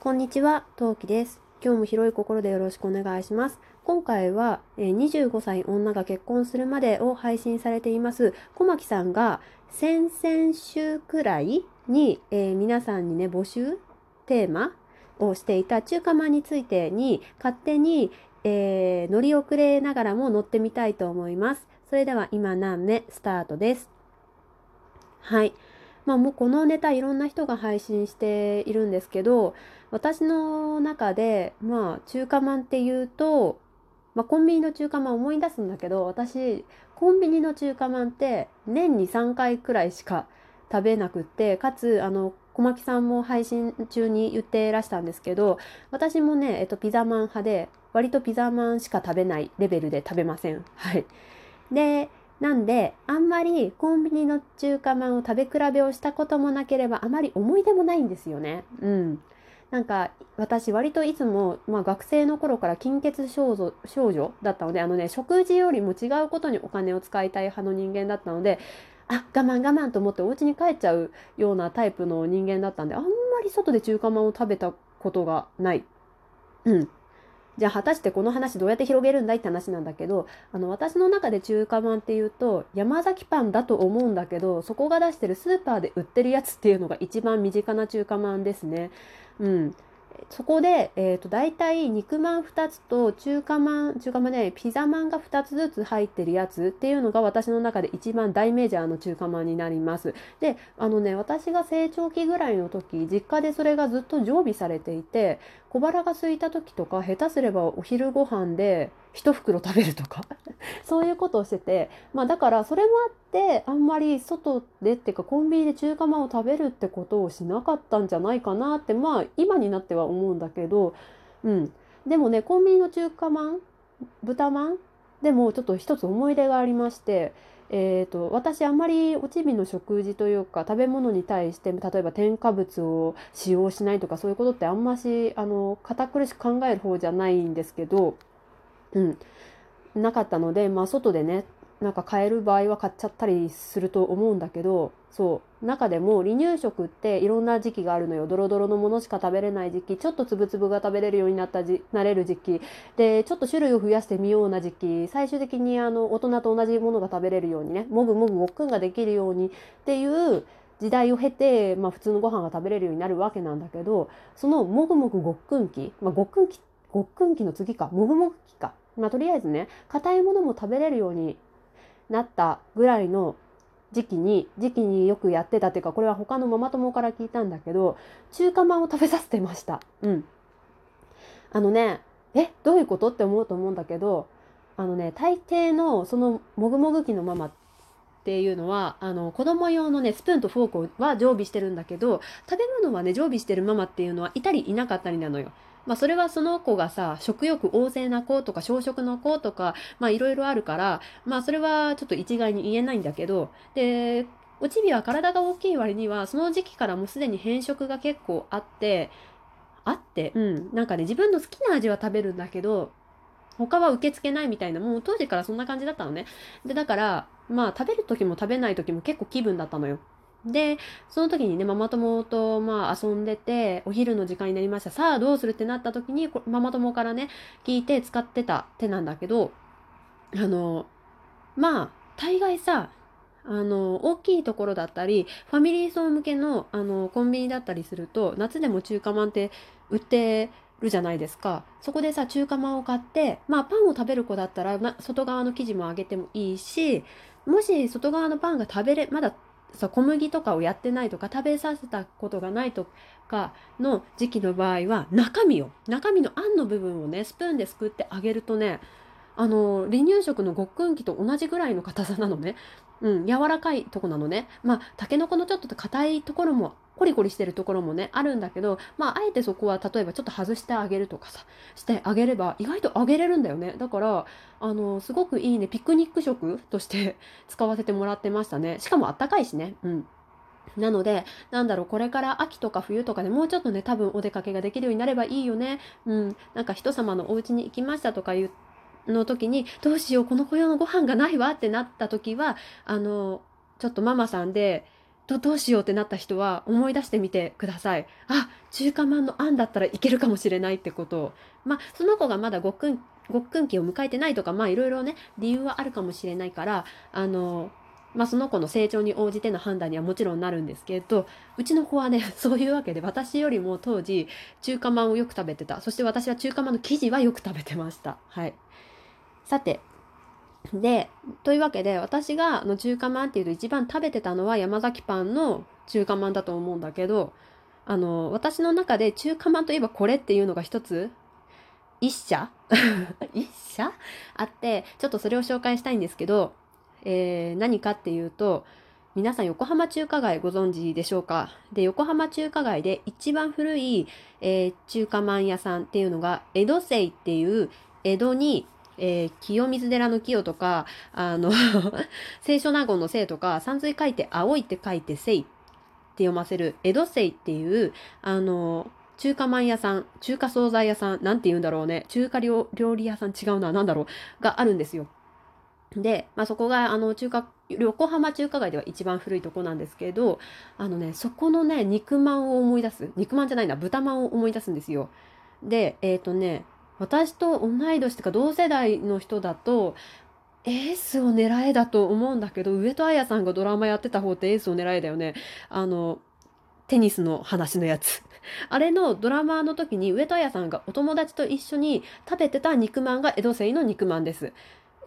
こんにちは、トウキです。今日も広い心でよろしくお願いします。今回は、25歳女が結婚するまでを配信されています、小牧さんが先々週くらいに、えー皆さんにね、募集テーマをしていた中華まんについてに勝手に、えー乗り遅れながらも乗ってみたいと思います。それでは今何目スタートです。はい。まあもうこのネタいろんな人が配信しているんですけど、私の中で、まあ中華まんっていうと、まあコンビニの中華まん思い出すんだけど、私、コンビニの中華まんって年に3回くらいしか食べなくって、かつ、あの、小牧さんも配信中に言ってらしたんですけど、私もね、えっと、ピザマン派で、割とピザマンしか食べないレベルで食べません。はい。で、なんで、あんまりコンビニの中華まんを食べ比べをしたこともなければ、あまり思い出もないんですよね。うん。なんか、私割といつも、まあ学生の頃から金欠少女少女だったので、あのね、食事よりも違うことにお金を使いたい派の人間だったので、あ、我慢我慢と思ってお家に帰っちゃうようなタイプの人間だったんで、あんまり外で中華まんを食べたことがない。うん。じゃあ果たしてこの話どうやって広げるんだいって話なんだけど、あの私の中で中華まんっていうと山崎パンだと思うんだけど、そこが出してるスーパーで売ってるやつっていうのが一番身近な中華まんですね。うん。そこで、えっ、と、大体肉まん2つと中華まん、中華まんね、ピザまんが2つずつ入ってるやつっていうのが私の中で一番大メジャーの中華まんになります。で、あのね、私が成長期ぐらいの時、実家でそれがずっと常備されていて、小腹が空いた時とか、下手すればお昼ご飯で一袋食べるとか、そういうことをしてて、まあだからそれもあって、あんまり外でっていうかコンビニで中華まんを食べるってことをしなかったんじゃないかなって、まあ今になっては思うんだけど、うん。でもね、コンビニの中華まん、豚まんでもちょっと一つ思い出がありまして、えー、と私あんまりおちびの食事というか食べ物に対して例えば添加物を使用しないとかそういうことってあんましあの堅苦しく考える方じゃないんですけど、うん、なかったので、まあ、外でねなんか買える場合は買っちゃったりすると思うんだけどそう。中でも離乳食っていろんな時期があるのよ。ドロドロのものしか食べれない時期。ちょっとつぶつぶが食べれるようになったじなれる時期。でちょっと種類を増やしてみような時期。最終的にあの大人と同じものが食べれるようにねもぐもぐごっくんができるようにっていう時代を経て、まあ、普通のご飯が食べれるようになるわけなんだけどそのもぐもぐごっくん期、まあ、ごっくん期ってごっくん期の次かもぐもぐ期か、まあ、とりあえずね硬いものも食べれるようになったぐらいの時期に時期によくやってたっていうかこれは他のママ友から聞いたんだけど中華まんを食べさせてました。うん。あのねえどういうことって思うと思うんだけどあのね大抵のそのもぐもぐ期のママっていうのはあの子供用のねスプーンとフォークは常備してるんだけど食べ物はね常備してるママっていうのはいたりいなかったりなのよ。まあそれはその子がさ、食欲旺盛な子とか小食の子とか、まあいろいろあるから、まあそれはちょっと一概に言えないんだけど、で、おちびは体が大きい割には、その時期からもうすでに変色が結構あって、あって、うん、なんかね、自分の好きな味は食べるんだけど、他は受け付けないみたいな、もう当時からそんな感じだったのね。で、だから、まあ食べる時も食べない時も結構気分だったのよ。で、その時にね、ママ友とまあ遊んでて、お昼の時間になりました。さあどうするってなった時に、ママ友からね、聞いて使ってた手なんだけど、あの、まあ、大概さ、あの、大きいところだったり、ファミリー層向けの、あの、コンビニだったりすると、夏でも中華まんって売ってるじゃないですか。そこでさ、中華まんを買って、まあ、パンを食べる子だったら、外側の生地も揚げてもいいし、もし外側のパンが食べれ、まださ小麦とかをやってないとか食べさせたことがないとかの時期の場合は中身を中身のあんの部分をねスプーンですくってあげるとねあの離乳食のごっくん期と同じぐらいの硬さなのね。うん柔らかいとこなのね。まあたけのこのちょっと硬いところもコリコリしてるところもねあるんだけどまああえてそこは例えばちょっと外してあげるとかさしてあげれば意外とあげれるんだよね。だからあのすごくいいねピクニック食として 使わせてもらってましたね。しかもあったかいしね。うん。なので、なんだろう、これから秋とか冬とかでもうちょっとね、多分お出かけができるようになればいいよね。うん。なんか人様のお家に行きましたとかいうの時に、どうしよう、この子用のご飯がないわってなった時は、あの、ちょっとママさんで、どどうしようってなった人は思い出してみてください。あ中華まんのあんだったらいけるかもしれないってことを。まあその子がまだごっくんごっくん期を迎えてないとかまあいろいろね理由はあるかもしれないからあのまあ、その子の成長に応じての判断にはもちろんなるんですけどうちの子はね そういうわけで私よりも当時中華まんをよく食べてたそして私は中華まんの生地はよく食べてましたはいさて。でというわけで私があの中華まんっていうと一番食べてたのは山崎パンの中華まんだと思うんだけどあの私の中で中華まんといえばこれっていうのが一つ一社？一社？あってちょっとそれを紹介したいんですけどえー、何かっていうと皆さん横浜中華街ご存知でしょうか？で横浜中華街で一番古い、えー、中華まん屋さんっていうのが江戸清っていう江戸にえー、清水寺の清とか、あの 清書納言の清とか、山水書いて青いって書いて清って読ませる江戸清っていう、あの、中華まん屋さん、中華惣菜屋さん、なんて言うんだろうね。中華料理屋さん違うな、なんだろう。があるんですよ。で、まあ、そこがあの中華横浜中華街では一番古いとこなんですけどあのねそこのね肉まんを思い出す肉まんじゃないな豚まんを思い出すんですよ。でえっ、ー、とね私と同い年とか同世代の人だとエースを狙えだと思うんだけど上戸彩さんがドラマやってた方ってエースを狙えだよね。あのテニスの話のやつ。あれのドラマの時に上戸彩さんがお友達と一緒に食べてた肉まんが江戸清の肉まんです。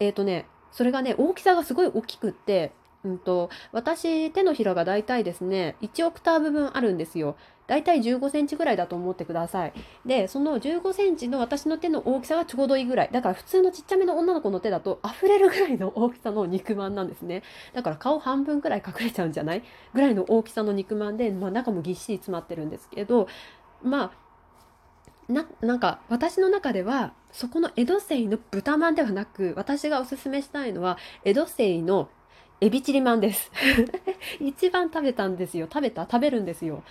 えっ、ー、とねそれがね大きさがすごい大きくって、うんと、私手のひらがだいたいですね1オクターブ分あるんですよ。だいたい15センチぐらいだと思ってください。でその15センチの私の手の大きさがちょうどいいぐらい。だから普通のちっちゃめの女の子の手だと溢れるぐらいの大きさの肉まんなんですね。だから顔半分ぐらい隠れちゃうんじゃない？ぐらいの大きさの肉まんで、まあ、中もぎっしり詰まってるんですけどまあななんか私の中ではそこの江戸清の豚まんではなく私がおすすめしたいのは江戸清のエビチリまんです。一番食べたんですよ。食べた？食べるんですよ。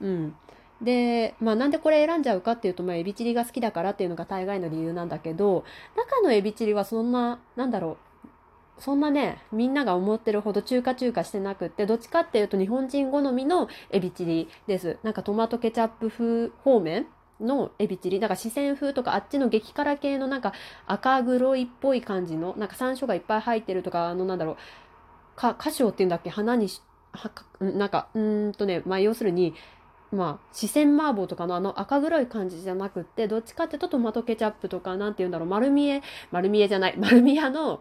うん。で、まあ、なんでこれ選んじゃうかっていうと、まあ、エビチリが好きだからっていうのが大概の理由なんだけど中のエビチリはそんななんだろう。そんなねみんなが思ってるほど中華中華してなくってどっちかっていうと日本人好みのエビチリです。なんかトマトケチャップ風方面のエビチリ。だか四川風とかあっちの激辛系のなんか赤黒いっぽい感じのなんか山椒がいっぱい入ってるとかあのなんだろう。か花椒っていうんだっけ？花にしはかなんかうんとねまあ要するにまあ四川麻婆とかのあの赤黒い感じじゃなくってどっちかっていうとトマトケチャップとかなんて言うんだろう丸見え丸見えじゃない丸見えの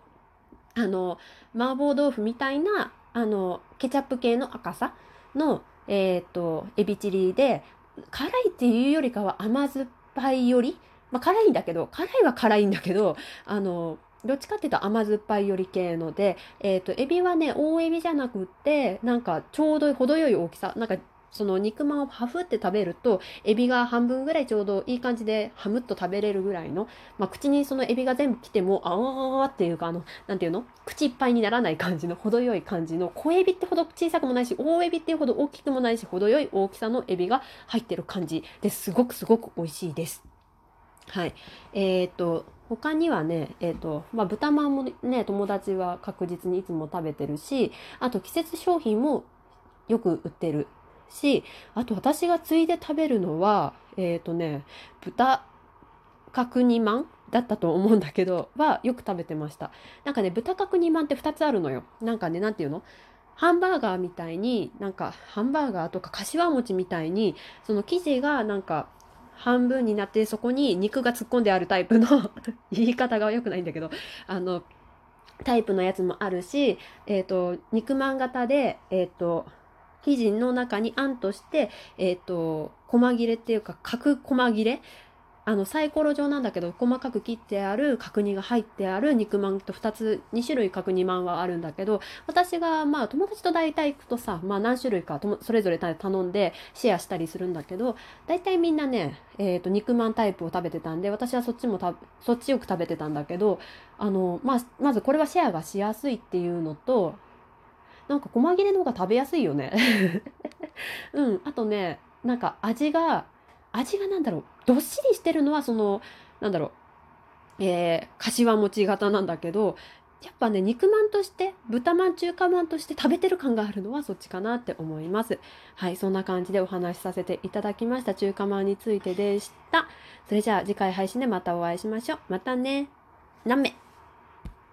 あの麻婆豆腐みたいなあのケチャップ系の赤さのえっ、とエビチリで辛いっていうよりかは甘酸っぱいより、まあ、辛いんだけど辛いは辛いんだけどあのどっちかっていうと甘酸っぱいより系ので、えっ、ー、とエビはね大エビじゃなくってなんかちょうど程よい大きさなんかその肉まんをハフって食べるとエビが半分ぐらいちょうどいい感じでハムっと食べれるぐらいの、まあ、口にそのエビが全部来てもあわっていうかあのなんていうの？口いっぱいにならない感じの程よい感じの小エビってほど小さくもないし大エビっていうほど大きくもないし程よい大きさのエビが入ってる感じですごくすごく美味しいです。はい。えっ、ー、と、他にはね、えっ、と、まあ、豚まんもね、友達は確実にいつも食べてるし、あと季節商品もよく売ってるし、あと私がついで食べるのは、えっ、とね、豚角煮まんだったと思うんだけど、はよく食べてました。なんかね、豚角煮まんって2つあるのよ。なんかね、なんていうの？ハンバーガーみたいに、なんかハンバーガーとか柏餅みたいに、その生地がなんか半分になってそこに肉が突っ込んであるタイプの 言い方が良くないんだけど、あの、タイプのやつもあるし、えっ、ー、と、肉まん型で、えっ、ー、と、生地の中にあんとして、えっ、ー、と、細切れっていうか、角細切れあのサイコロ状なんだけど細かく切ってある角煮が入ってある肉まんと2つ2種類角煮まんはあるんだけど私がまあ友達と大体行くとさ、まあ、何種類かともそれぞれ頼んでシェアしたりするんだけど大体みんなね、えーと、肉まんタイプを食べてたんで私はそっちもたそっちよく食べてたんだけどあの、まあ、まずこれはシェアがしやすいっていうのとなんか細切れの方が食べやすいよね。うんあとねなんか味が味がなんだろう。どっしりしてるのはそのなんだろう。えー、柏餅型なんだけどやっぱね肉まんとして豚まん中華まんとして食べてる感があるのはそっちかなって思います。はいそんな感じでお話しさせていただきました。中華まんについてでした。それじゃあ次回配信でまたお会いしましょう。またね。なめ